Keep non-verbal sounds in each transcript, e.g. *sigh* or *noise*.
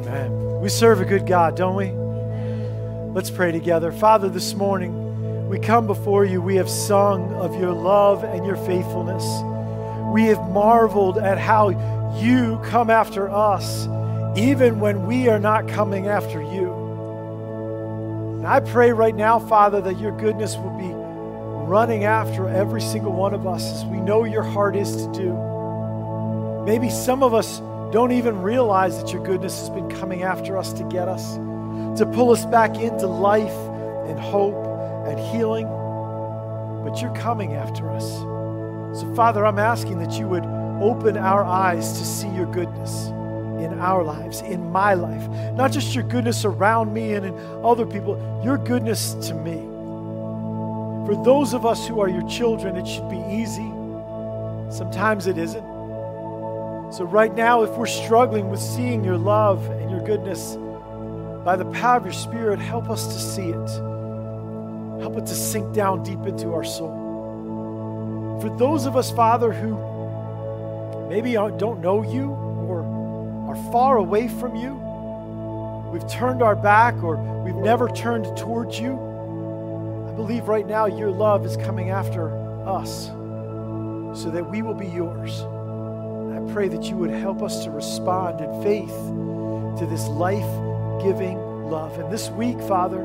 Amen. We serve a good God, don't we? Let's pray together. Father, this morning we come before you. We have sung of your love and your faithfulness. We have marveled at how you come after us, even when we are not coming after you. And I pray right now, Father, that your goodness will be running after every single one of us as we know your heart is to do. Maybe some of us don't even realize that your goodness has been coming after us to get us, to pull us back into life and hope and healing. But you're coming after us. So, Father, I'm asking that you would open our eyes to see your goodness in our lives, in my life. Not just your goodness around me and in other people, your goodness to me. For those of us who are your children, it should be easy. Sometimes it isn't. So, right now, if we're struggling with seeing your love and your goodness, by the power of your Spirit, help us to see it. Help it to sink down deep into our soul. For those of us, Father, who maybe don't know you or are far away from you, we've turned our back or we've never turned towards you, I believe right now your love is coming after us so that we will be yours pray that you would help us to respond in faith to this life giving love. And this week, Father,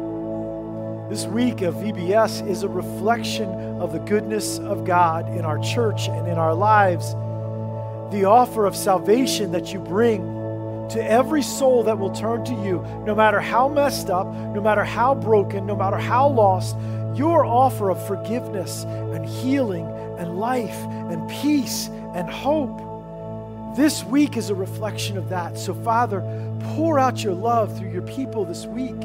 this week of VBS is a reflection of the goodness of God in our church and in our lives. The offer of salvation that you bring to every soul that will turn to you, no matter how messed up, no matter how broken, no matter how lost, your offer of forgiveness and healing and life and peace and hope this week is a reflection of that. So, Father, pour out your love through your people this week.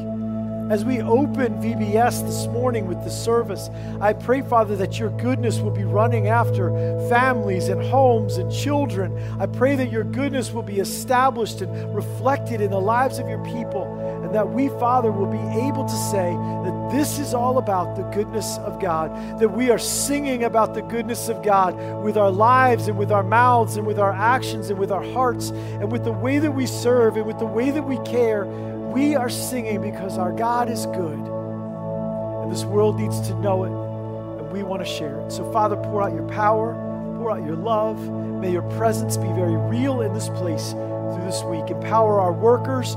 As we open VBS this morning with the service, I pray, Father, that your goodness will be running after families and homes and children. I pray that your goodness will be established and reflected in the lives of your people and that we, Father, will be able to say that this is all about the goodness of God, that we are singing about the goodness of God with our lives and with our mouths and with our actions and with our hearts and with the way that we serve and with the way that we care. We are singing because our God is good. And this world needs to know it, and we want to share it. So, Father, pour out your power, pour out your love. May your presence be very real in this place through this week. Empower our workers,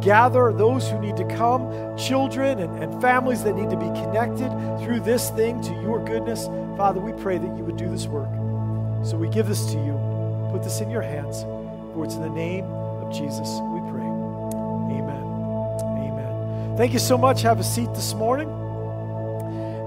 gather those who need to come, children and, and families that need to be connected through this thing to your goodness. Father, we pray that you would do this work. So we give this to you. Put this in your hands. For it's in the name of Jesus we pray. Amen. Amen. Thank you so much. Have a seat this morning.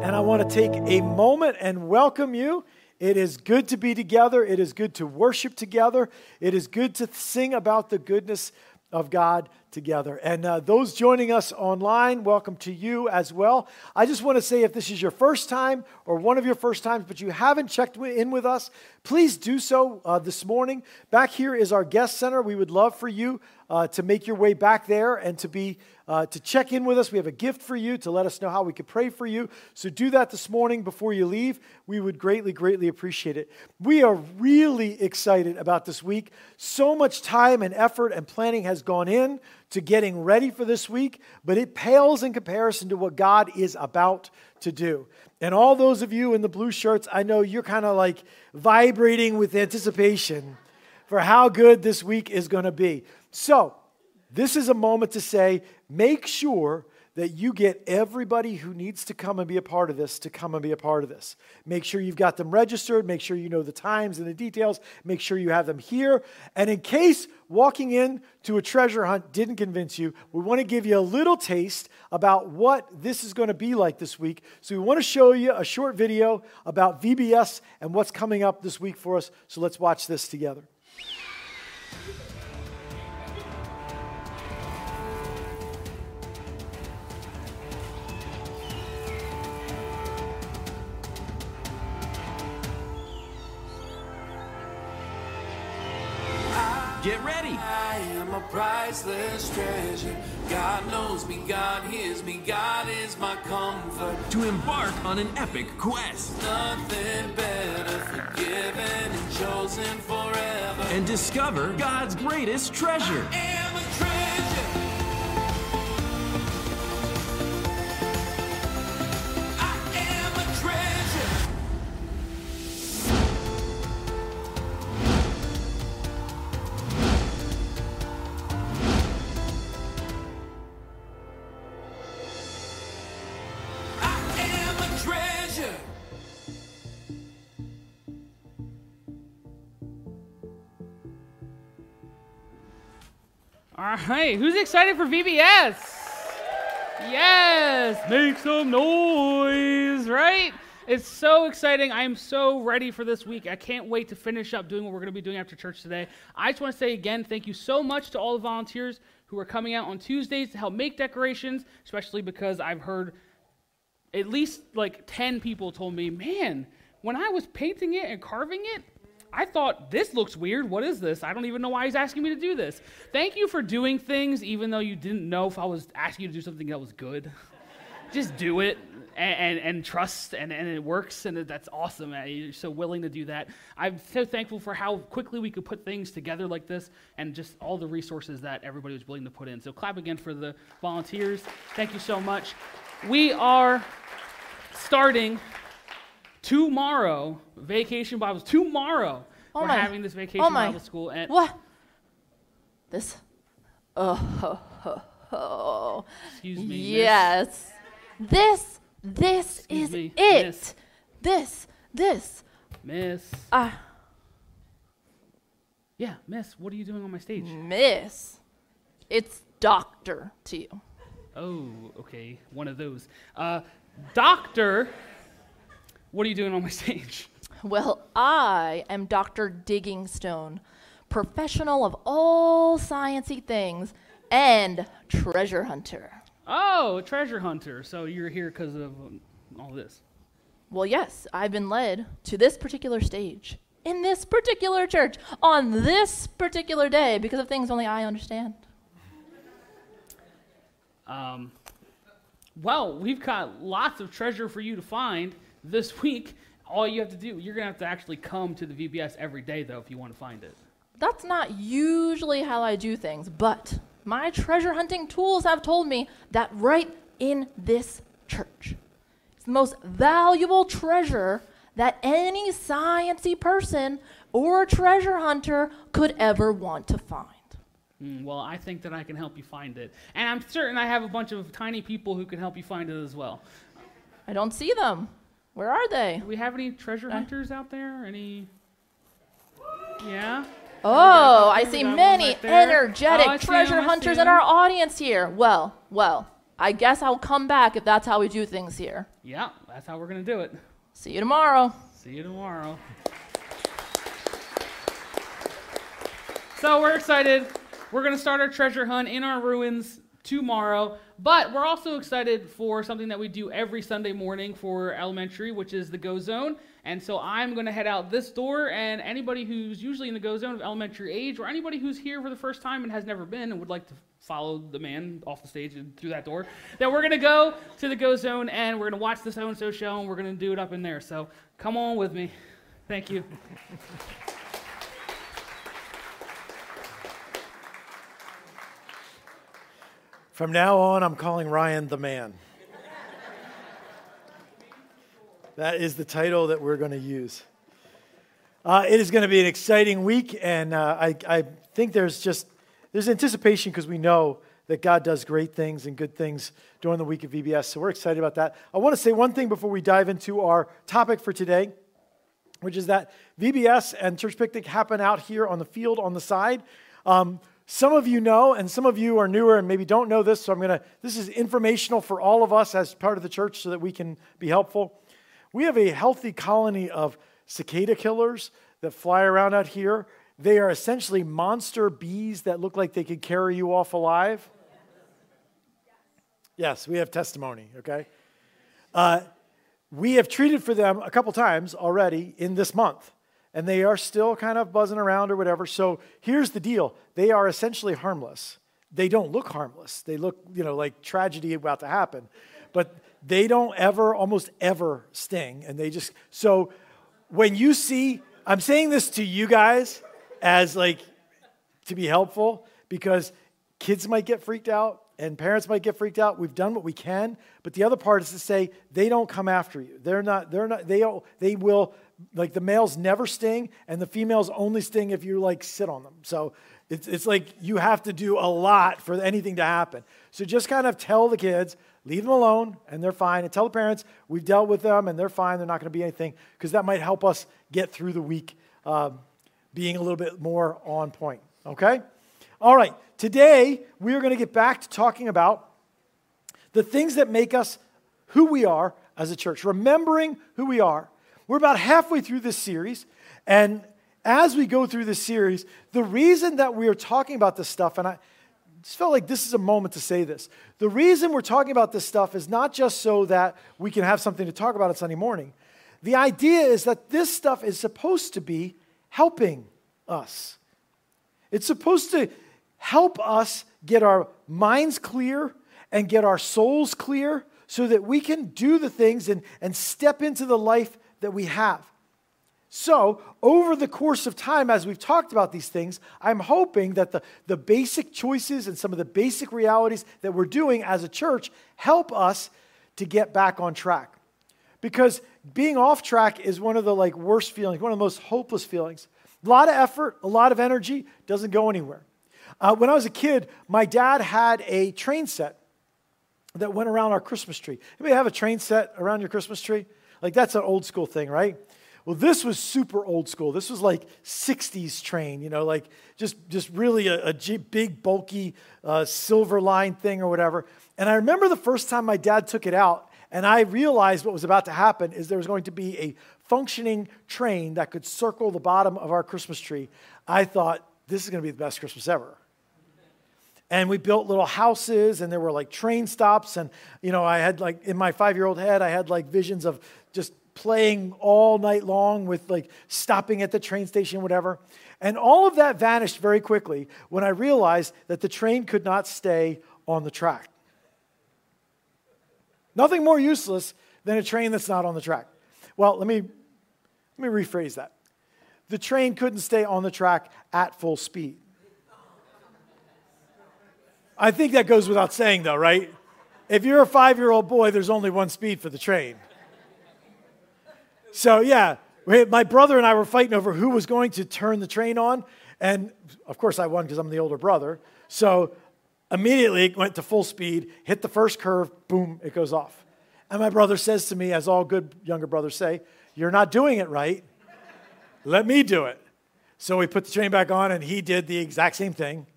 And I want to take a moment and welcome you. It is good to be together. It is good to worship together. It is good to sing about the goodness of God together. And uh, those joining us online, welcome to you as well. I just want to say if this is your first time or one of your first times, but you haven't checked in with us, please do so uh, this morning. Back here is our guest center. We would love for you uh, to make your way back there and to be uh, to check in with us. We have a gift for you to let us know how we could pray for you. So do that this morning before you leave. We would greatly, greatly appreciate it. We are really excited about this week. So much time and effort and planning has gone in to getting ready for this week, but it pales in comparison to what God is about to do. And all those of you in the blue shirts, I know you're kind of like vibrating with anticipation for how good this week is going to be. So, this is a moment to say, make sure that you get everybody who needs to come and be a part of this to come and be a part of this. Make sure you've got them registered, make sure you know the times and the details, make sure you have them here. And in case walking in to a treasure hunt didn't convince you, we want to give you a little taste about what this is going to be like this week. So we want to show you a short video about VBS and what's coming up this week for us. So let's watch this together. Get ready. I am a priceless treasure. God knows me, God hears me, God is my comfort. To embark on an epic quest. Nothing better, forgiven and chosen forever. And discover God's greatest treasure. I am treasure. Right, who's excited for VBS? Yes, make some noise, right? It's so exciting. I am so ready for this week. I can't wait to finish up doing what we're going to be doing after church today. I just want to say again, thank you so much to all the volunteers who are coming out on Tuesdays to help make decorations, especially because I've heard at least like 10 people told me, man, when I was painting it and carving it, I thought, this looks weird. What is this? I don't even know why he's asking me to do this. Thank you for doing things, even though you didn't know if I was asking you to do something that was good. *laughs* Just do it and, and, and, trust, and, and it works, and that's awesome. You're so willing to do that. I'm so thankful for how quickly we could put things together like this and just all the resources that everybody was willing to put in. So, clap again for the volunteers. Thank you so much. We are starting tomorrow, Vacation Bibles. Tomorrow, oh we're my. having this Vacation oh Bible School. And what? This? Oh, oh, oh, Excuse me. Yes. Miss. This, this Excuse is me, it. Miss. This, this. Miss. Ah. Uh, yeah, Miss. What are you doing on my stage? Miss. It's doctor to you. Oh, okay. One of those. Uh, doctor what are you doing on my *laughs* stage? Well, I am Dr. Digging Stone, professional of all sciency things and treasure hunter. Oh, treasure hunter. So you're here because of um, all this. Well, yes, I've been led to this particular stage in this particular church on this particular day because of things only I understand. Um, well, we've got lots of treasure for you to find this *laughs* week, all you have to do, you're going to have to actually come to the VBS every day, though, if you want to find it. That's not usually how I do things, but my treasure hunting tools have told me that right in this church, it's the most valuable treasure that any sciency person or treasure hunter could ever want to find. Mm, well, I think that I can help you find it. And I'm certain I have a bunch of tiny people who can help you find it as well. I don't see them. Where are they? Do we have any treasure uh. hunters out there? Any? Yeah. Oh, I see many right energetic oh, treasure hunters in our audience here. Well, well, I guess I'll come back if that's how we do things here. Yeah, that's how we're going to do it. See you tomorrow. See you tomorrow. So we're excited. We're going to start our treasure hunt in our ruins tomorrow. But we're also excited for something that we do every Sunday morning for elementary, which is the Go Zone. And so I'm going to head out this door, and anybody who's usually in the Go Zone of elementary age, or anybody who's here for the first time and has never been and would like to follow the man off the stage and through that door, that we're going to go to the Go Zone and we're going to watch the so and so show, and we're going to do it up in there. So come on with me. Thank you. *laughs* From now on, I'm calling Ryan the man. that is the title that we're going to use. Uh, it is going to be an exciting week, and uh, I, I think there's just there's anticipation because we know that God does great things and good things during the week of VBS. So we're excited about that. I want to say one thing before we dive into our topic for today, which is that VBS and Church Picnic happen out here on the field on the side. Um, some of you know, and some of you are newer and maybe don't know this, so I'm going to, this is informational for all of us as part of the church so that we can be helpful. We have a healthy colony of cicada killers that fly around out here. They are essentially monster bees that look like they could carry you off alive. Yes, we have testimony, okay? Uh, we have treated for them a couple times already in this month and they are still kind of buzzing around or whatever. So here's the deal they are essentially harmless. They don't look harmless. They look, you know, like tragedy about to happen. But they don't ever, almost ever sting. And they just, so when you see, I'm saying this to you guys as like to be helpful because kids might get freaked out and parents might get freaked out. We've done what we can, but the other part is to say they don't come after you. They're not. They're not. They they will like the males never sting and the females only sting if you like sit on them. So it's, it's like you have to do a lot for anything to happen. So just kind of tell the kids, leave them alone and they're fine. And tell the parents, we've dealt with them and they're fine. They're not going to be anything because that might help us get through the week um, being a little bit more on point. Okay? All right. Today, we are going to get back to talking about the things that make us who we are as a church, remembering who we are. We're about halfway through this series, and as we go through this series, the reason that we are talking about this stuff, and I just felt like this is a moment to say this. The reason we're talking about this stuff is not just so that we can have something to talk about on Sunday morning. The idea is that this stuff is supposed to be helping us. It's supposed to help us get our minds clear and get our souls clear so that we can do the things and, and step into the life that we have. So, over the course of time, as we've talked about these things, I'm hoping that the, the basic choices and some of the basic realities that we're doing as a church help us to get back on track. Because being off track is one of the like worst feelings, one of the most hopeless feelings. A lot of effort, a lot of energy, doesn't go anywhere. Uh, when I was a kid, my dad had a train set that went around our Christmas tree. Anybody have a train set around your Christmas tree? Like that's an old school thing, right? Well, this was super old school. This was like 60s train, you know, like just, just really a, a big, bulky uh, silver line thing or whatever. And I remember the first time my dad took it out, and I realized what was about to happen is there was going to be a functioning train that could circle the bottom of our Christmas tree. I thought, this is going to be the best Christmas ever and we built little houses and there were like train stops and you know i had like in my five year old head i had like visions of just playing all night long with like stopping at the train station whatever. And all of that vanished very quickly when i realized that the train could not stay on the track. Nothing more useless than a train that's not on the track. Well let me let me rephrase that. The train couldn't stay on the track at full speed. I think that goes without saying, though, right? If you're a five year old boy, there's only one speed for the train. So, yeah, my brother and I were fighting over who was going to turn the train on. And of course, I won because I'm the older brother. So, immediately it went to full speed, hit the first curve, boom, it goes off. And my brother says to me, as all good younger brothers say, You're not doing it right. Let me do it. So we put the train back on, and he did the exact same thing,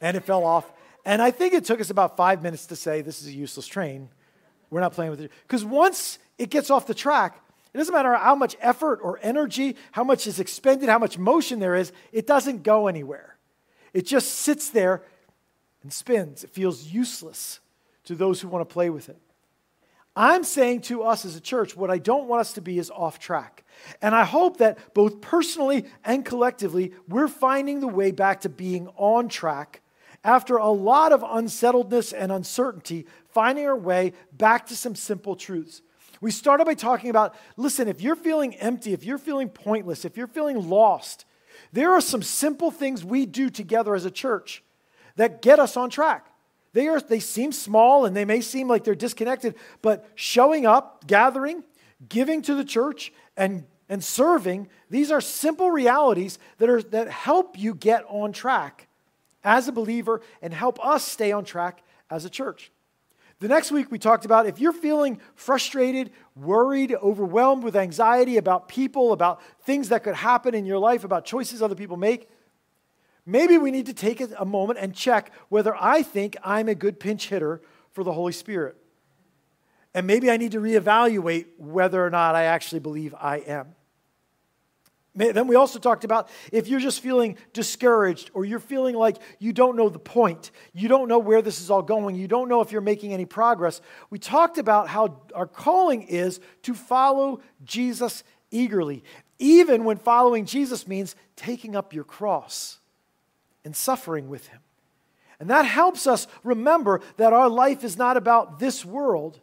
and it fell off. And I think it took us about five minutes to say, this is a useless train. We're not playing with it. Because once it gets off the track, it doesn't matter how much effort or energy, how much is expended, how much motion there is, it doesn't go anywhere. It just sits there and spins. It feels useless to those who want to play with it. I'm saying to us as a church, what I don't want us to be is off track. And I hope that both personally and collectively, we're finding the way back to being on track after a lot of unsettledness and uncertainty, finding our way back to some simple truths. We started by talking about listen, if you're feeling empty, if you're feeling pointless, if you're feeling lost, there are some simple things we do together as a church that get us on track. They, are, they seem small and they may seem like they're disconnected, but showing up, gathering, giving to the church, and, and serving, these are simple realities that, are, that help you get on track as a believer and help us stay on track as a church. The next week, we talked about if you're feeling frustrated, worried, overwhelmed with anxiety about people, about things that could happen in your life, about choices other people make, maybe we need to take a moment and check whether I think I'm a good pinch hitter for the Holy Spirit. And maybe I need to reevaluate whether or not I actually believe I am. Then we also talked about if you're just feeling discouraged or you're feeling like you don't know the point, you don't know where this is all going, you don't know if you're making any progress. We talked about how our calling is to follow Jesus eagerly, even when following Jesus means taking up your cross and suffering with Him. And that helps us remember that our life is not about this world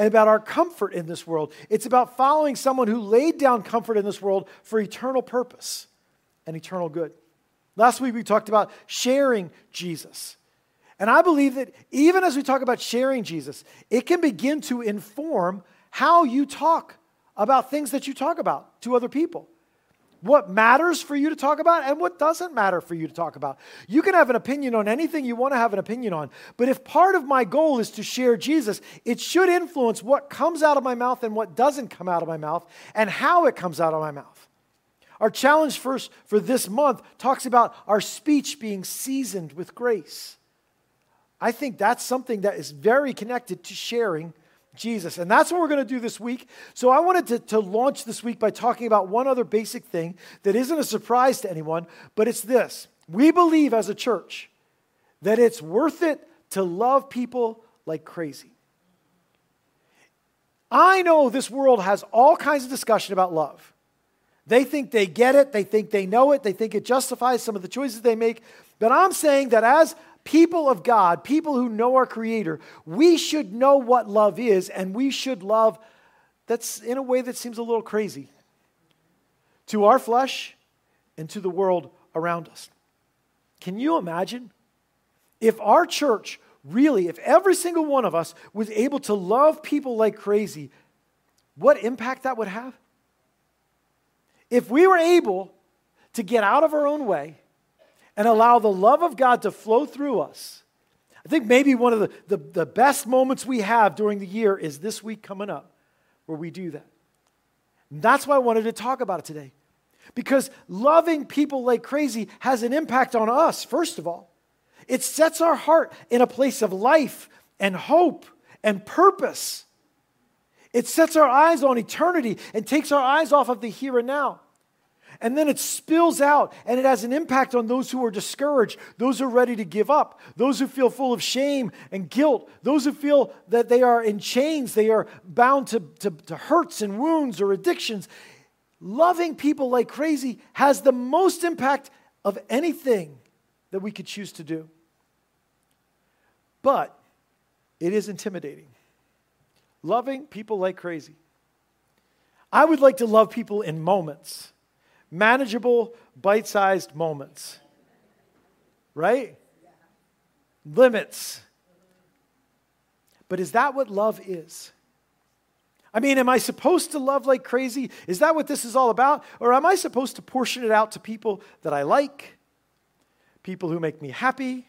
and about our comfort in this world. It's about following someone who laid down comfort in this world for eternal purpose and eternal good. Last week we talked about sharing Jesus. And I believe that even as we talk about sharing Jesus, it can begin to inform how you talk about things that you talk about to other people what matters for you to talk about and what doesn't matter for you to talk about. You can have an opinion on anything you want to have an opinion on, but if part of my goal is to share Jesus, it should influence what comes out of my mouth and what doesn't come out of my mouth and how it comes out of my mouth. Our challenge first for this month talks about our speech being seasoned with grace. I think that's something that is very connected to sharing Jesus. And that's what we're going to do this week. So I wanted to, to launch this week by talking about one other basic thing that isn't a surprise to anyone, but it's this. We believe as a church that it's worth it to love people like crazy. I know this world has all kinds of discussion about love. They think they get it, they think they know it, they think it justifies some of the choices they make. But I'm saying that as people of God, people who know our Creator, we should know what love is, and we should love that's in a way that seems a little crazy to our flesh and to the world around us. Can you imagine if our church really, if every single one of us was able to love people like crazy, what impact that would have? If we were able to get out of our own way and allow the love of God to flow through us, I think maybe one of the, the, the, best moments we have during the year is this week coming up where we do that. And that's why I wanted to talk about it today. Because loving people like crazy has an impact on us, first of all. It sets our heart in a place of life and hope and purpose. It sets our eyes on eternity and takes our eyes off of the here and now. And then it spills out and it has an impact on those who are discouraged, those who are ready to give up, those who feel full of shame and guilt, those who feel that they are in chains, they are bound to, to, to hurts and wounds or addictions. Loving people like crazy has the most impact of anything that we could choose to do. But it is intimidating. Loving people like crazy. I would like to love people in moments, manageable, bite sized moments. Right? Limits. But is that what love is? I mean, am I supposed to love like crazy? Is that what this is all about? Or am I supposed to portion it out to people that I like, people who make me happy,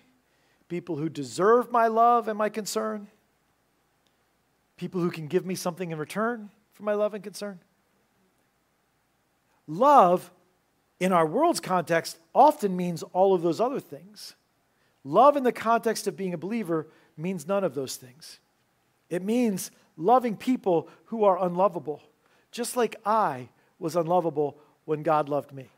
people who deserve my love and my concern? people who can give me something in return for my love and concern. Love, in our world's context, often means all of those other things. Love, in the context of being a believer, means none of those things. It means loving people who are unlovable, just like I was unlovable when God loved me.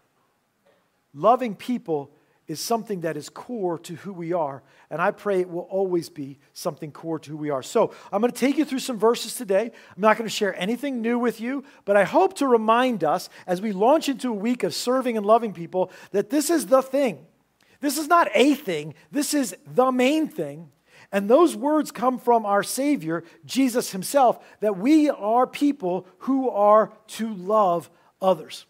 Loving people is something that is core to who we are. And I pray it will always be something core to who we are. So I'm going to take you through some verses today. I'm not going to share anything new with you, but I hope to remind us as we launch into a week of serving and loving people that this is the thing. This is not a thing, this is the main thing. And those words come from our Savior, Jesus Himself, that we are people who are to love others.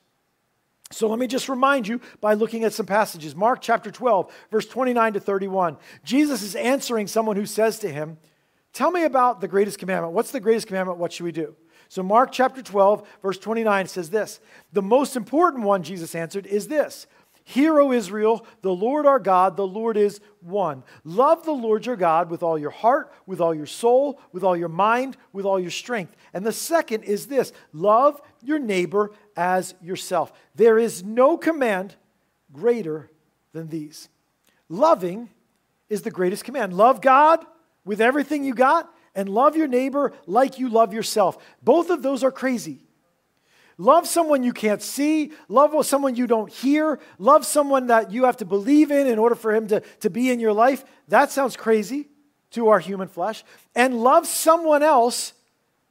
So let me just remind you by looking at some passages. Mark chapter 12, verse 29 to 31. Jesus is answering someone who says to him, Tell me about the greatest commandment. What's the greatest commandment? What should we do? So, Mark chapter 12, verse 29 says this The most important one, Jesus answered, is this Hear, O Israel, the Lord our God, the Lord is one. Love the Lord your God with all your heart, with all your soul, with all your mind, with all your strength. And the second is this love your neighbor as yourself. There is no command greater than these. Loving is the greatest command. Love God with everything you got, and love your neighbor like you love yourself. Both of those are crazy. Love someone you can't see. Love someone you don't hear. Love someone that you have to believe in in order for him to, to be in your life. That sounds crazy to our human flesh. And love someone else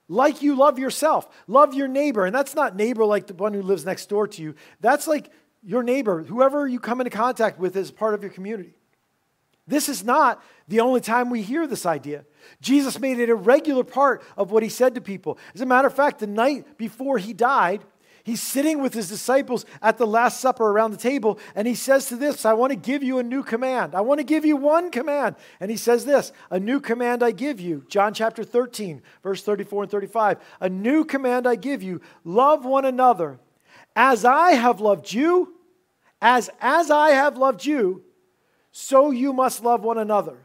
like you love yourself. Love your neighbor. And that's not neighbor like the one who lives next door to you. That's like your neighbor, whoever you come into contact with as part of your community. This is not the only time we hear this idea. Jesus made it a regular part of what he said to people. As a matter of fact, the night before he died, he's sitting with his disciples at the Last Supper around the table, and he says to this, I want to give you a new command. I want to give you one command. And he says this, A new command I give you. John chapter 13, verse 34 and 35. A new command I give you love one another. As I have loved you, as, as I have loved you, so you must love one another.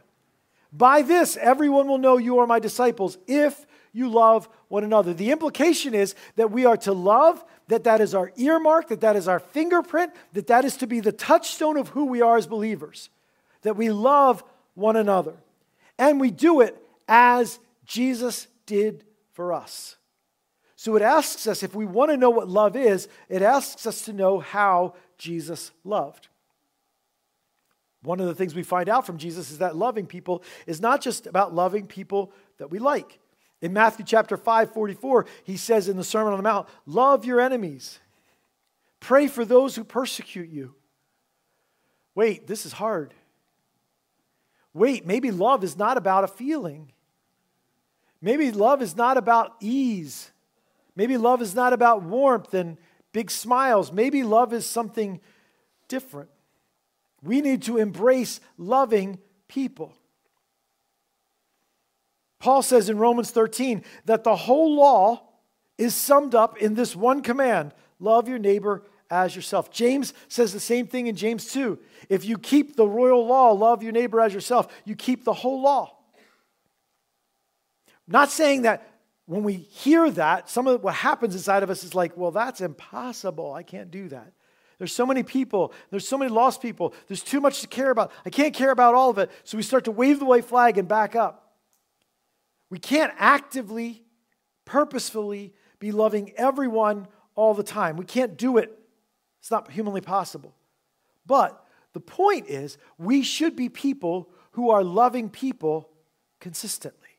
By this, everyone will know you are my disciples if you love one another. The implication is that we are to love that that is our earmark, that that is our fingerprint, that that is to be the touchstone of who we are as believers, that we love one another. And we do it as Jesus did for us. So it asks us, if we want to know what love is, it asks us to know how Jesus loved. One of the things we find out from Jesus is that loving people is not just about loving people that we like. In Matthew chapter 5, 44, he says in the Sermon on the Mount, Love your enemies, pray for those who persecute you. Wait, this is hard. Wait, maybe love is not about a feeling. Maybe love is not about ease. Maybe love is not about warmth and big smiles. Maybe love is something different. We need to embrace loving people. Paul says in Romans 13 that the whole law is summed up in this one command love your neighbor as yourself. James says the same thing in James 2. If you keep the royal law, love your neighbor as yourself, you keep the whole law. Not saying that when we hear that, some of what happens inside of us is like, well, that's impossible. I can't do that. There's so many people. There's so many lost people. There's too much to care about. I can't care about all of it. So we start to wave the white flag and back up. We can't actively, purposefully be loving everyone all the time. We can't do it. It's not humanly possible. But the point is, we should be people who are loving people consistently,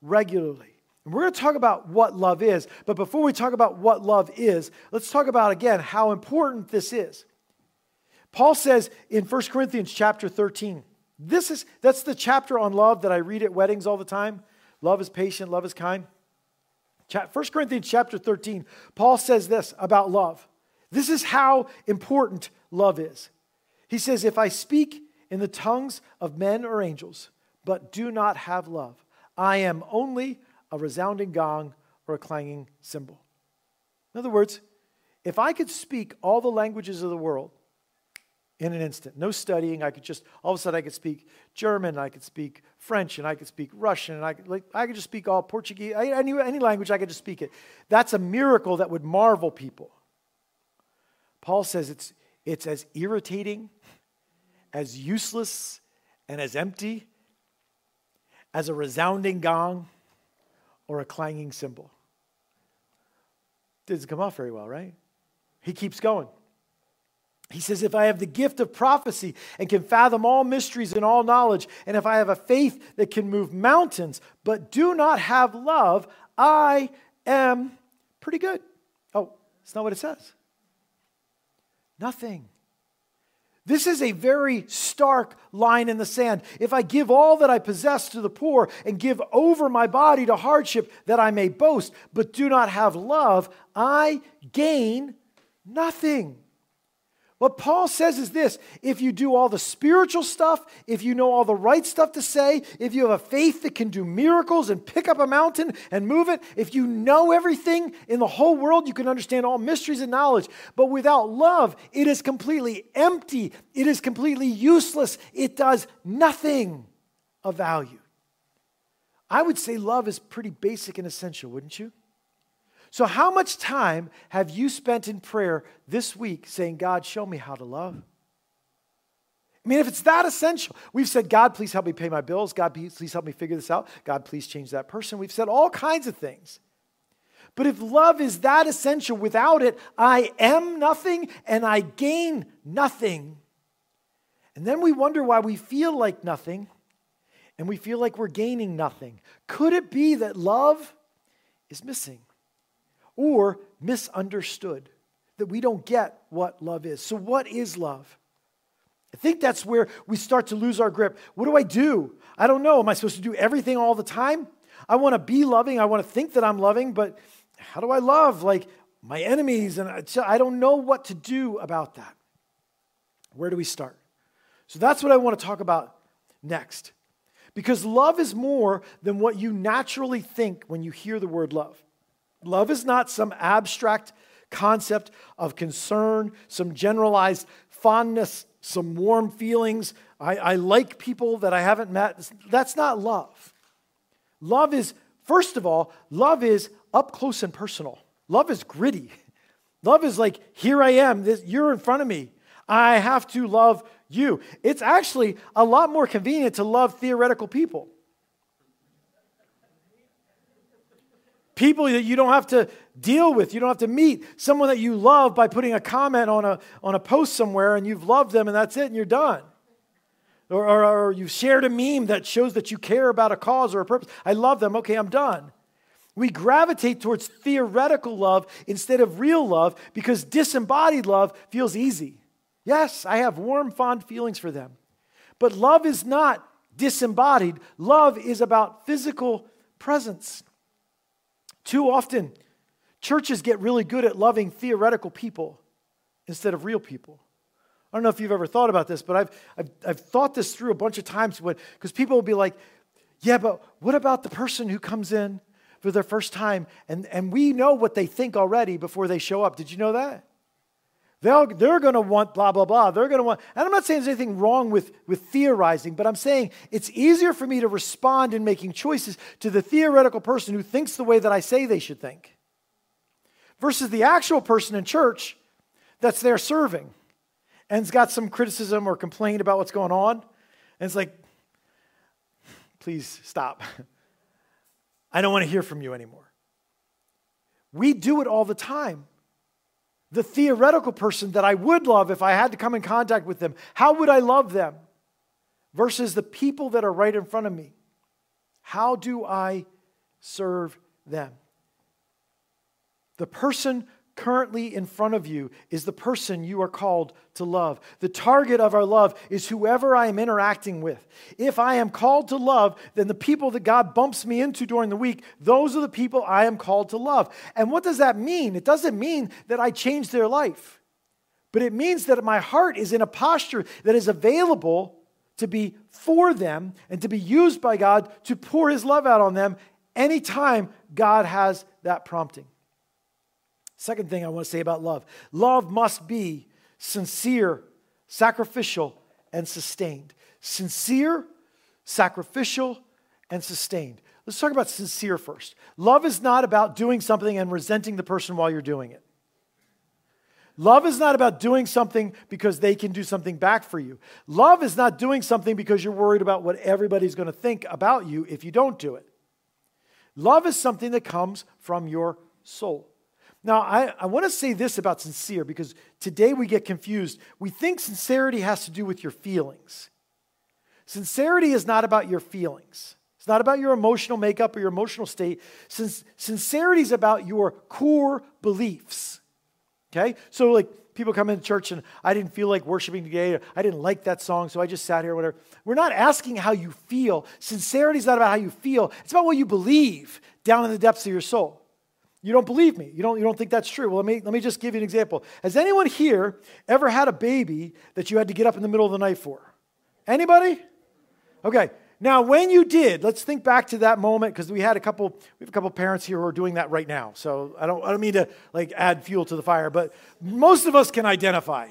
regularly. And we're going to talk about what love is. But before we talk about what love is, let's talk about again how important this is. Paul says in 1 Corinthians chapter 13, this is that's the chapter on love that I read at weddings all the time. Love is patient, love is kind. 1 Corinthians chapter 13, Paul says this about love. This is how important love is. He says, If I speak in the tongues of men or angels, but do not have love, I am only a resounding gong or a clanging cymbal. In other words, if I could speak all the languages of the world in an instant, no studying, I could just, all of a sudden I could speak German, I could speak French, and I could speak Russian, and I could, like, I could just speak all Portuguese, any, any language, I could just speak it. That's a miracle that would marvel people. Paul says it's, it's as irritating, as useless, and as empty as a resounding gong or a clanging cymbal. Doesn't come off very well, right? He keeps going. He says, If I have the gift of prophecy and can fathom all mysteries and all knowledge, and if I have a faith that can move mountains, but do not have love, I am pretty good. Oh, it's not what it says. Nothing. This is a very stark line in the sand. If I give all that I possess to the poor and give over my body to hardship that I may boast, but do not have love, I gain nothing. What Paul says is this if you do all the spiritual stuff, if you know all the right stuff to say, if you have a faith that can do miracles and pick up a mountain and move it, if you know everything in the whole world, you can understand all mysteries and knowledge. But without love, it is completely empty, it is completely useless, it does nothing of value. I would say love is pretty basic and essential, wouldn't you? So, how much time have you spent in prayer this week saying, God, show me how to love? I mean, if it's that essential, we've said, God, please help me pay my bills. God, please help me figure this out. God, please change that person. We've said all kinds of things. But if love is that essential, without it, I am nothing and I gain nothing. And then we wonder why we feel like nothing and we feel like we're gaining nothing. Could it be that love is missing? Or misunderstood, that we don't get what love is. So, what is love? I think that's where we start to lose our grip. What do I do? I don't know. Am I supposed to do everything all the time? I want to be loving. I want to think that I'm loving, but how do I love? Like my enemies, and I don't know what to do about that. Where do we start? So that's what I want to talk about next. Because love is more than what you naturally think when you hear the word love. Love is not some abstract concept of concern, some generalized fondness, some warm feelings. I, I, like people that I haven't met. That's not love. Love is, first of all, love is up close and personal. Love is gritty. Love is like, here I am, this, you're in front of me. I have to love you. It's actually a lot more convenient to love theoretical people. People that you don't have to deal with, you don't have to meet. Someone that you love by putting a comment on a, on a post somewhere and you've loved them and that's it and you're done. Or, or, or you've shared a meme that shows that you care about a cause or a purpose. I love them. Okay, I'm done. We gravitate towards theoretical love instead of real love because disembodied love feels easy. Yes, I have warm, fond feelings for them. But love is not disembodied, love is about physical presence. Too often, churches get really good at loving theoretical people instead of real people. I don't know if you've ever thought about this, but I've, I've, I've thought this through a bunch of times because people will be like, yeah, but what about the person who comes in for their first time and, and we know what they think already before they show up? Did you know that? They'll, they're going to want blah, blah, blah. They're going to want, and I'm not saying there's anything wrong with, with theorizing, but I'm saying it's easier for me to respond in making choices to the theoretical person who thinks the way that I say they should think versus the actual person in church that's there serving and's got some criticism or complaint about what's going on. And it's like, please stop. *laughs* I don't want to hear from you anymore. We do it all the time the theoretical person that I would love if I had to come in contact with them. How would I love them? Versus the people that are right in front of me. How do I serve them? The person currently in front of you is the person you are called to love. The target of our love is whoever I am interacting with. If I am called to love, then the people that God bumps me into during the week, those are the people I am called to love. And what does that mean? It doesn't mean that I change their life, but it means that my heart is in a posture that is available to be for them and to be used by God to pour his love out on them anytime God has that prompting. Second thing I want to say about love love must be sincere, sacrificial, and sustained. Sincere, sacrificial, and sustained. Let's talk about sincere first. Love is not about doing something and resenting the person while you're doing it. Love is not about doing something because they can do something back for you. Love is not doing something because you're worried about what everybody's going to think about you if you don't do it. Love is something that comes from your soul. Now, I, I want to say this about sincere because today we get confused. We think sincerity has to do with your feelings. Sincerity is not about your feelings. It's not about your emotional makeup or your emotional state. Since sincerity is about your core beliefs. Okay? So, like, people come into church and I didn't feel like worshiping today. I didn't like that song, so I just sat here, whatever. We're not asking how you feel. Sincerity is not about how you feel, it's about what you believe down in the depths of your soul. You don't believe me. You don't, you don't think that's true. Well, let me, let me just give you an example. Has anyone here ever had a baby that you had to get up in the middle of the night for? Anybody? Okay. Now, when you did, let's think back to that moment because we had a couple. We have a couple parents here who are doing that right now. So I don't. I don't mean to like add fuel to the fire, but most of us can identify,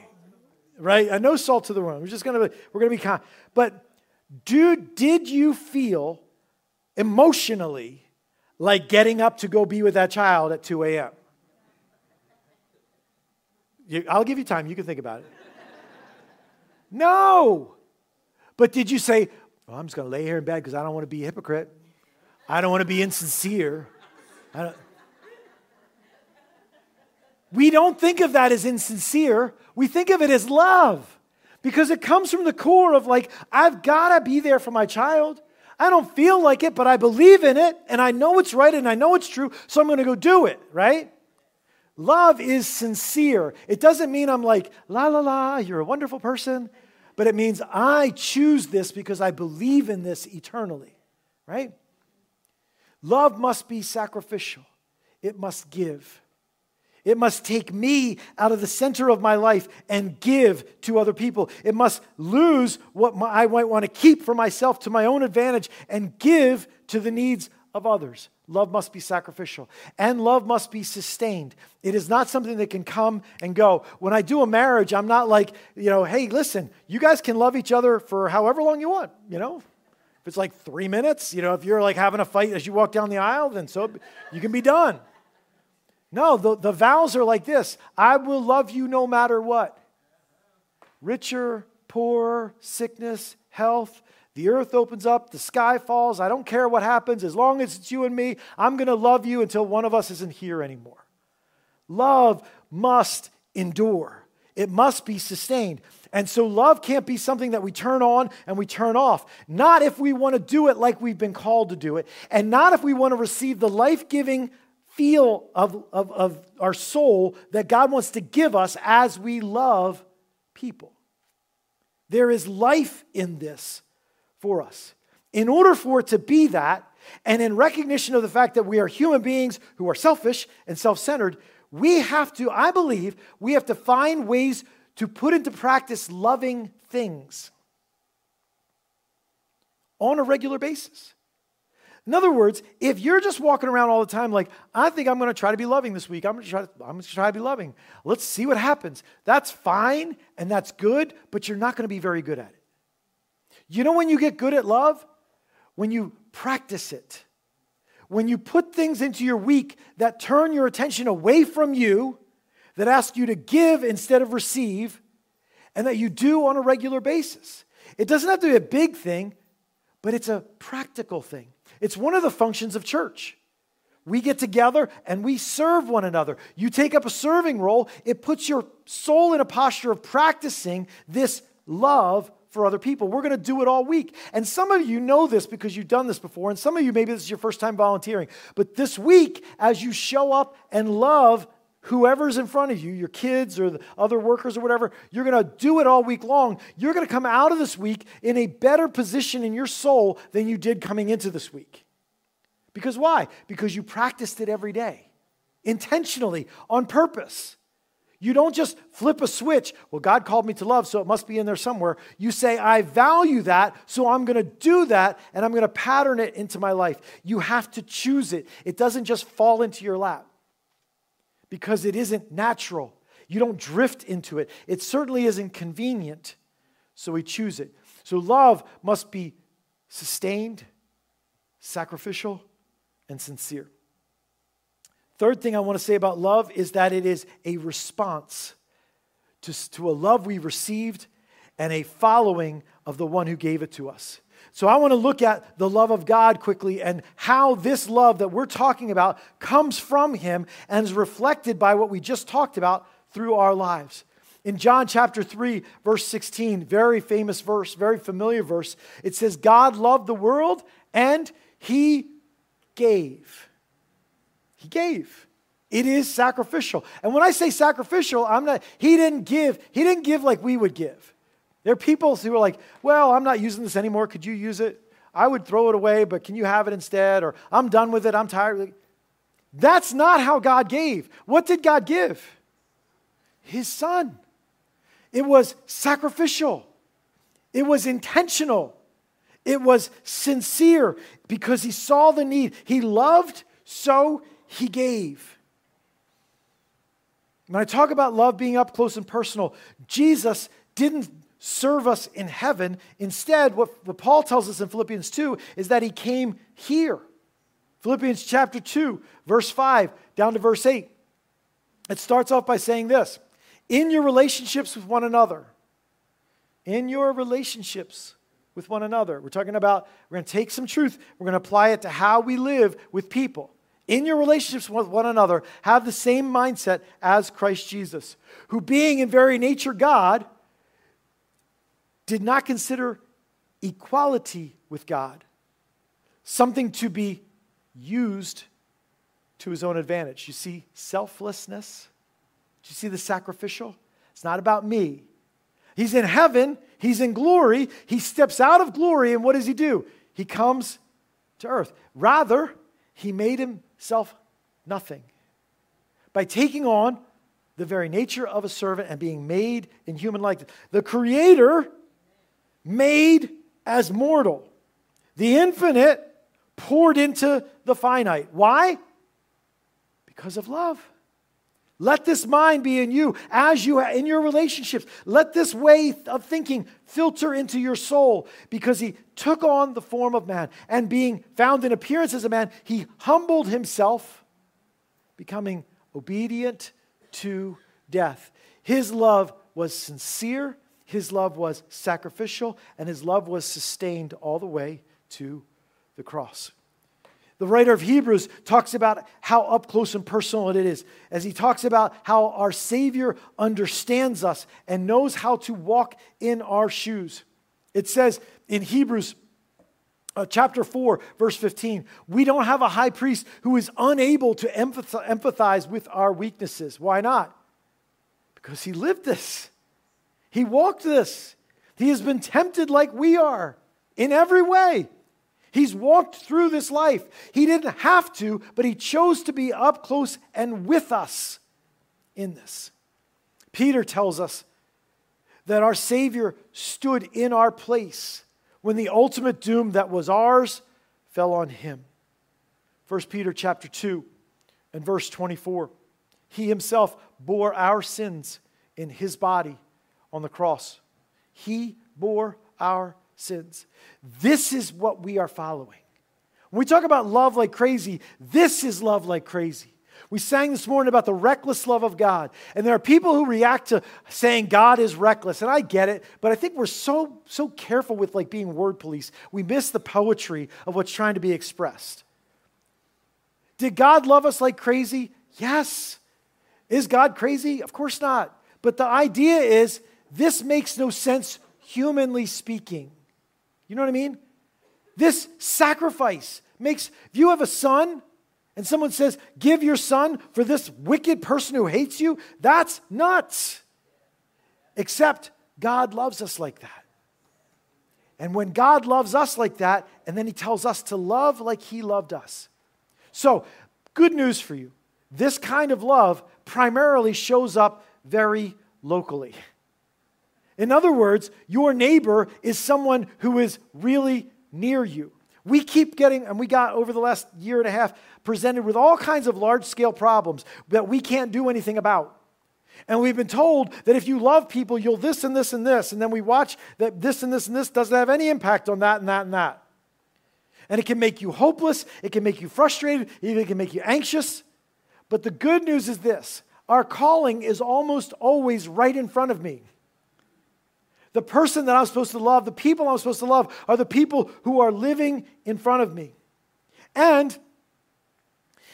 right? And no salt to the wound. We're just gonna. We're gonna be kind. But, dude, did you feel emotionally like getting up to go be with that child at 2 a.m. I'll give you time. You can think about it. No. But did you say, well, I'm just going to lay here in bed because I don't want to be a hypocrite? I don't want to be insincere. Don't... We don't think of that as insincere. We think of it as love because it comes from the core of like, I've got to be there for my child. I don't feel like it, but I believe in it and I know it's right and I know it's true, so I'm going to go do it, right? Love is sincere. It doesn't mean I'm like, la la la, you're a wonderful person, but it means I choose this because I believe in this eternally, right? Love must be sacrificial, it must give. It must take me out of the center of my life and give to other people. It must lose what my, I might want to keep for myself to my own advantage and give to the needs of others. Love must be sacrificial and love must be sustained. It is not something that can come and go. When I do a marriage, I'm not like, you know, hey, listen, you guys can love each other for however long you want, you know? If it's like three minutes, you know, if you're like having a fight as you walk down the aisle, then so you can be done. No, the, the vows are like this I will love you no matter what. Richer, poor, sickness, health, the earth opens up, the sky falls. I don't care what happens. As long as it's you and me, I'm going to love you until one of us isn't here anymore. Love must endure, it must be sustained. And so, love can't be something that we turn on and we turn off. Not if we want to do it like we've been called to do it, and not if we want to receive the life giving feel of, of, of our soul that God wants to give us as we love people. There is life in this for us. In order for it to be that, and in recognition of the fact that we are human beings who are selfish and self centered, we have to, I believe, we have to find ways to put into practice loving things on a regular basis. In other words, if you're just walking around all the time like, I think I'm going to try to be loving this week, I'm going to try to, be loving. Let's see what happens. That's fine and that's good, but you're not going to be very good at it. You know when you get good at love? When you practice it. When you put things into your week that turn your attention away from you, that ask you to give instead of receive, and that you do on a regular basis. It doesn't have to be a big thing, but it's a practical thing. It's one of the functions of church. We get together and we serve one another. You take up a serving role, it puts your soul in a posture of practicing this love for other people. We're going to do it all week. And some of you know this because you've done this before, and some of you maybe this is your first time volunteering. But this week, as you show up and love whoever's in front of you, your kids or the other workers or whatever, you're going to do it all week long. You're going to come out of this week in a better position in your soul than you did coming into this week. Because why? Because you practiced it every day, intentionally, on purpose. You don't just flip a switch. Well, God called me to love, so it must be in there somewhere. You say, I value that, so I'm going to do that, and I'm going to pattern it into my life. You have to choose it. It doesn't just fall into your lap because it isn't natural. You don't drift into it. It certainly isn't convenient, so we choose it. So love must be sustained, sacrificial, and sincere. Third thing I want to say about love is that it is a response to, to a love we received and a following of the one who gave it to us. So I want to look at the love of God quickly and how this love that we're talking about comes from Him and is reflected by what we just talked about through our lives. In John chapter 3, verse 16, very famous verse, very familiar verse, it says, God loved the world and He gave. He gave. It is sacrificial. And when I say sacrificial, I'm not, He didn't give, He didn't give like we would give. There are people who are like, well, I'm not using this anymore. Could you use it? I would throw it away, but can you have it instead? Or I'm done with it. I'm tired. That's not how God gave. What did God give? His son. It was sacrificial, it was intentional, it was sincere because he saw the need. He loved, so he gave. When I talk about love being up close and personal, Jesus didn't serve us in heaven. Instead, what, what Paul tells us in Philippians 2 is that he came here. Philippians chapter 2, verse 5 down to verse 8. It starts off by saying this In your relationships with one another, in your relationships with one another, we're talking about, we're going to take some truth, we're going to apply it to how we live with people. In your relationships with one another, have the same mindset as Christ Jesus, who being in very nature God, did not consider equality with God something to be used to his own advantage. You see selflessness? Do you see the sacrificial? It's not about me. He's in heaven, he's in glory. He steps out of glory, and what does he do? He comes to earth. Rather, he made himself nothing by taking on the very nature of a servant and being made in human likeness. The Creator made as mortal. The infinite poured into the finite. Why? Because of love. Let this mind be in you as you in your relationships. Let this way of thinking filter into your soul because he took on the form of man and being found in appearance as a man, he humbled himself, becoming obedient to death. His love was sincere, his love was sacrificial, and his love was sustained all the way to the cross. The writer of Hebrews talks about how up close and personal it is, as he talks about how our Savior understands us and knows how to walk in our shoes. It says in Hebrews uh, chapter 4, verse 15, we don't have a high priest who is unable to empathize with our weaknesses. Why not? Because he lived this, he walked this, he has been tempted like we are in every way. He's walked through this life. He didn't have to, but he chose to be up close and with us in this. Peter tells us that our Savior stood in our place when the ultimate doom that was ours fell on him. 1 Peter chapter 2 and verse 24. He himself bore our sins in his body on the cross. He bore our sins. This is what we are following. When we talk about love like crazy, this is love like crazy. We sang this morning about the reckless love of God. And there are people who react to saying God is reckless. And I get it, but I think we're so so careful with like being word police. We miss the poetry of what's trying to be expressed. Did God love us like crazy? Yes. Is God crazy? Of course not. But the idea is this makes no sense humanly speaking. You know what I mean? This sacrifice makes, if you have a son and someone says, give your son for this wicked person who hates you, that's nuts. Except God loves us like that. And when God loves us like that, and then he tells us to love like he loved us. So, good news for you. This kind of love primarily shows up very locally. In other words, your neighbor is someone who is really near you. We keep getting, and we got over the last year and a half, presented with all kinds of large scale problems that we can't do anything about. And we've been told that if you love people, you'll this and this and this. And then we watch that this and this and this doesn't have any impact on that and that and that. And it can make you hopeless, it can make you frustrated, it can make you anxious. But the good news is this our calling is almost always right in front of me. The person that I'm supposed to love, the people I'm supposed to love, are the people who are living in front of me. And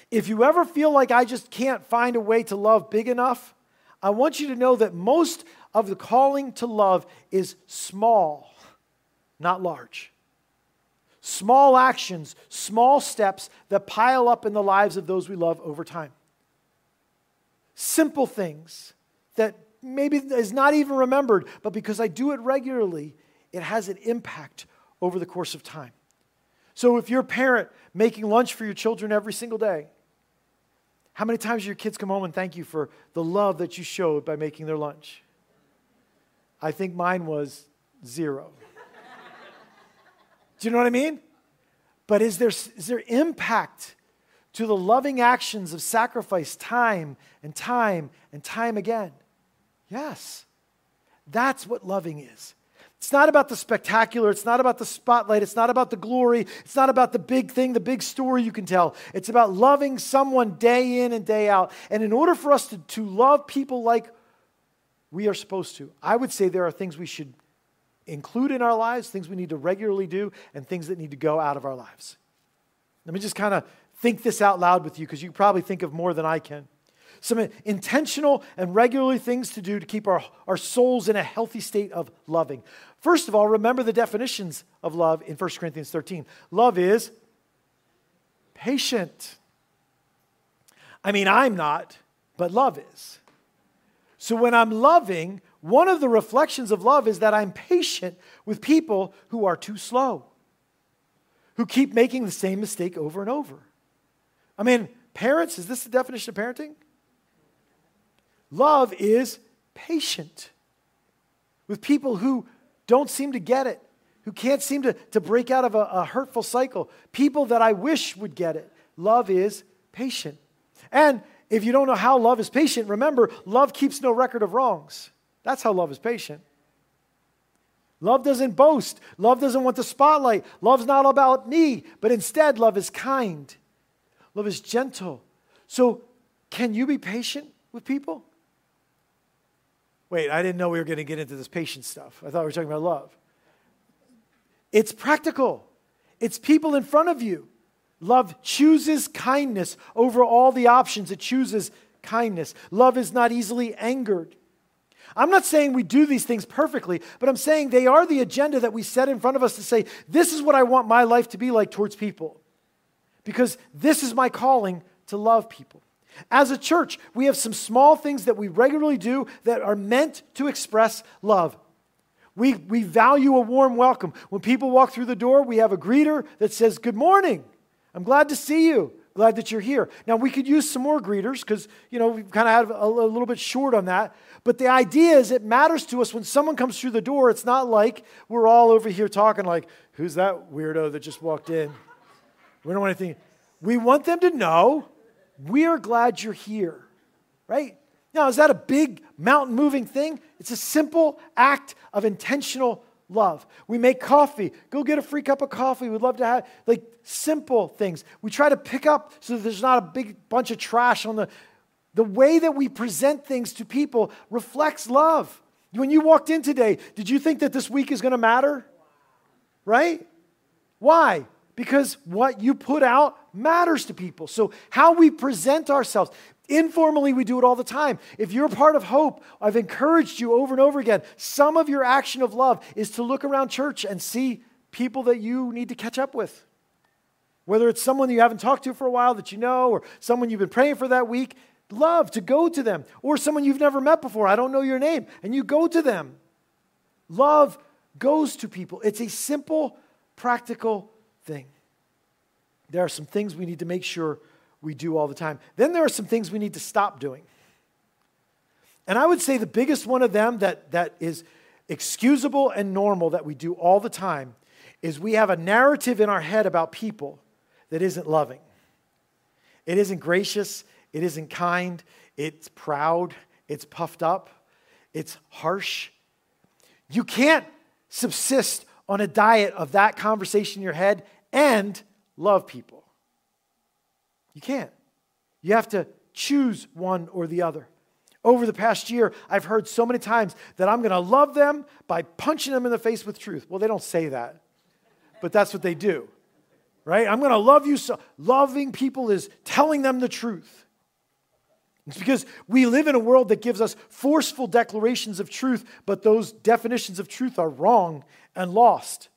if you ever feel like I just can't find a way to love big enough, I want you to know that most of the calling to love is small, not large. Small actions, small steps that pile up in the lives of those we love over time. Simple things that maybe is not even remembered, but because I do it regularly, it has an impact over the course of time. So if you're a parent making lunch for your children every single day, how many times do your kids come home and thank you for the love that you showed by making their lunch? I think mine was zero. do you know what I mean? But is there, is there impact to the loving actions of sacrifice time and time and time again? Yes. That's what loving is. It's not about the spectacular. It's not about the spotlight. It's not about the glory. It's not about the big thing, the big story you can tell. It's about loving someone day in and day out. And in order for us to, to love people like we are supposed to, I would say there are things we should include in our lives, things we need to regularly do, and things that need to go out of our lives. Let me just kind of think this out loud with you because you probably think of more than I can some intentional and regularly things to do to keep our, our souls in a healthy state of loving. First of all, remember the definitions of love in 1 Corinthians 13. Love is patient. I mean, I'm not, but love is. So when I'm loving, one of the reflections of love is that I'm patient with people who are too slow, who keep making the same mistake over and over. I mean, parents, is this the definition of parenting? Love is patient with people who don't seem to get it, who can't seem to, to break out of a, a hurtful cycle, people that I wish would get it. Love is patient. And if you don't know how love is patient, remember, love keeps no record of wrongs. That's how love is patient. Love doesn't boast. Love doesn't want the spotlight. Love's not about me, but instead, love is kind. Love is gentle. So Can you be patient with people? Wait, I didn't know we were going to get into this patience stuff. I thought we were talking about love. It's practical, it's people in front of you. Love chooses kindness over all the options, it chooses kindness. Love is not easily angered. I'm not saying we do these things perfectly, but I'm saying they are the agenda that we set in front of us to say, this is what I want my life to be like towards people. Because this is my calling to love people. As a church, we have some small things that we regularly do that are meant to express love. We, we value a warm welcome. When people walk through the door, we have a greeter that says, Good morning. I'm glad to see you. Glad that you're here. Now, we could use some more greeters because, you know, we've kind of had a, a little bit short on that. But the idea is it matters to us when someone comes through the door. It's not like we're all over here talking like, who's that weirdo that just walked in? We don't want anything. We want them to know we are glad you're here, right? Now, is that a big mountain moving thing? It's a simple act of intentional love. We make coffee. Go get a free cup of coffee. We'd love to have like simple things. We try to pick up so that there's not a big bunch of trash on the the way that we present things to people reflects love. When you walked in today, did you think that this week is going to matter? Right? Why? Because what you put out matters to people. So, how we present ourselves, informally, we do it all the time. If you're part of Hope, I've encouraged you over and over again. Some of your action of love is to look around church and see people that you need to catch up with. Whether it's someone you haven't talked to for a while that you know, or someone you've been praying for that week, love to go to them. Or someone you've never met before, I don't know your name, and you go to them. Love goes to people. It's a simple, practical thing. There are some things we need to make sure we do all the time. Then there are some things we need to stop doing. And I would say the biggest one of them that, that is excusable and normal that we do all the time is we have a narrative in our head about people that isn't loving. It isn't gracious. It isn't kind, it's proud, it's puffed up, it's harsh. You can't subsist on a diet of that conversation in your head and love people. You can't. You have to choose one or the other. Over the past year, I've heard so many times that I'm going to love them by punching them in the face with truth. Well, they don't say that, but that's what they do, right? I'm going to love you so. Loving people is telling them the truth. It's because we live in a world that gives us forceful declarations of truth, but those definitions of truth are wrong and lost.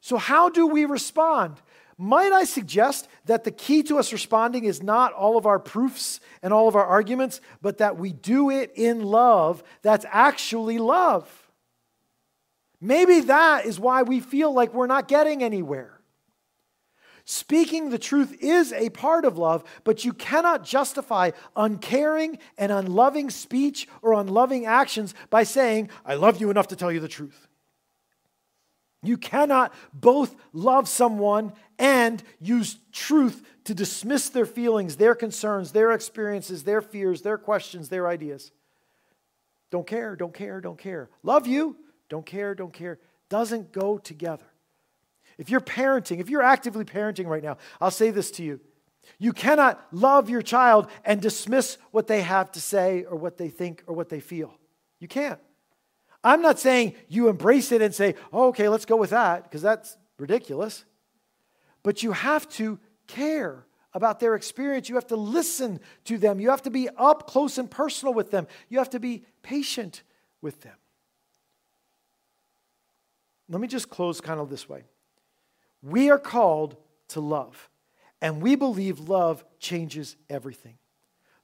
So, how do we respond? Might I suggest that the key to us responding is not all of our proofs and all of our arguments, but that we do it in love that's actually love? Maybe that is why we feel like we're not getting anywhere. Speaking the truth is a part of love, but you cannot justify uncaring and unloving speech or unloving actions by saying, I love you enough to tell you the truth. You cannot both love someone and use truth to dismiss their feelings, their concerns, their experiences, their fears, their questions, their ideas. Don't care, don't care, don't care. Love you, don't care, don't care. Doesn't go together. If you're parenting, if you're actively parenting right now, I'll say this to you. You cannot love your child and dismiss what they have to say or what they think or what they feel. You can't. I'm not saying you embrace it and say, oh, okay, let's go with that, because that's ridiculous. But you have to care about their experience. You have to listen to them. You have to be up close and personal with them. You have to be patient with them. Let me just close kind of this way. We are called to love, and we believe love changes everything.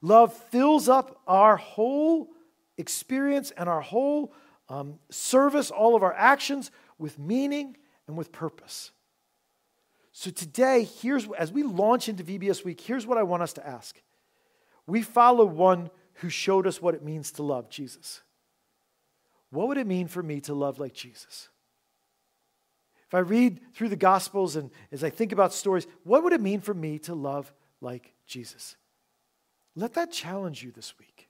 Love fills up our whole experience and our whole um, service, all of our actions with meaning and with purpose. So today, here's as we launch into VBS week, here's what I want us to ask. We follow one who showed us what it means to love, Jesus. What would it mean for me to love like Jesus? If I read through the Gospels and as I think about stories, what would it mean for me to love like Jesus? Let that challenge you this week.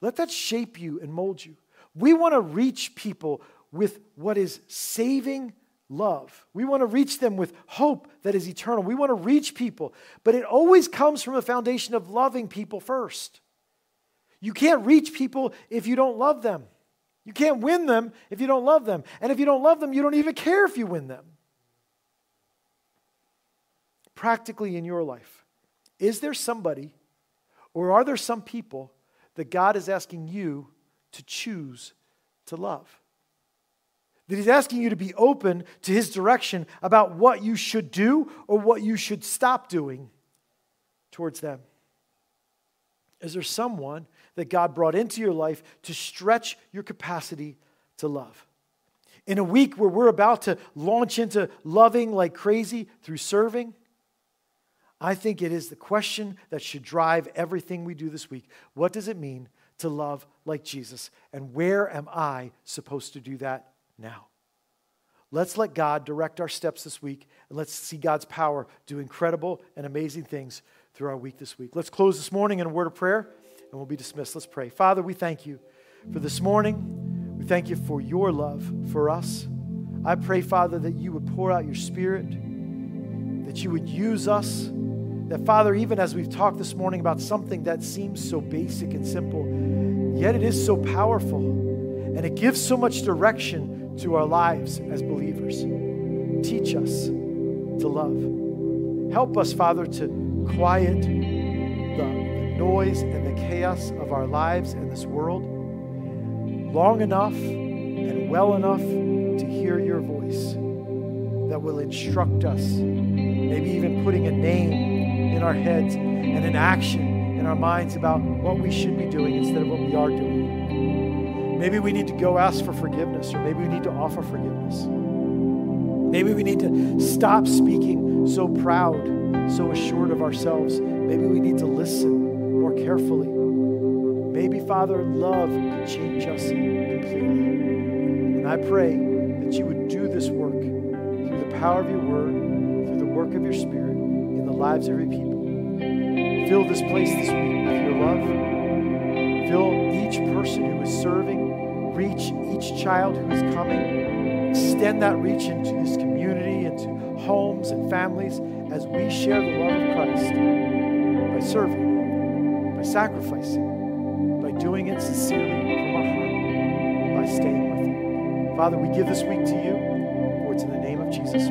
Let that shape you and mold you. We want to reach people with what is saving love. We want to reach them with hope that is eternal. We want to reach people, but it always comes from a foundation of loving people first. You can't reach people if you don't love them. You can't win them if you don't love them. And if you don't love them, you don't even care if you win them. Practically in your life, is there somebody or are there some people that God is asking you to choose to love? That He's asking you to be open to His direction about what you should do or what you should stop doing towards them? Is there someone that God brought into your life to stretch your capacity to love? In a week where we're about to launch into loving like crazy through serving, I think it is the question that should drive everything we do this week. What does it mean to love like Jesus? And where am I supposed to do that now? Let's let God direct our steps this week, and let's see God's power do incredible and amazing things through our week this week. Let's close this morning in a word of prayer, and we'll be dismissed. Let's pray. Father, we thank you for this morning. We thank you for your love for us. I pray, Father, that you would pour out your spirit, that you would use us that, Father, even as we've talked this morning about something that seems so basic and simple, yet it is so powerful and it gives so much direction to our lives as believers. Teach us to love. Help us, Father, to quiet the, noise and the chaos of our lives and this world long enough and well enough to hear your voice that will instruct us, maybe even putting a name in our heads and an action in our minds about what we should be doing instead of what we are doing. Maybe we need to go ask for forgiveness, or maybe we need to offer forgiveness. Maybe we need to stop speaking so proud, so assured of ourselves. Maybe we need to listen carefully. Maybe, Father, love could change us completely. And I pray that you would do this work through the power of your word, through the work of your spirit in the lives of your people. Fill this place this week with your love. Fill each person who is serving. Reach each child who is coming. Extend that reach into this community, into homes and families as we share the love of Christ by serving, by sacrificing, by doing it sincerely from our heart, by staying with you. Father, we give this week to you, for it's in the name of Jesus.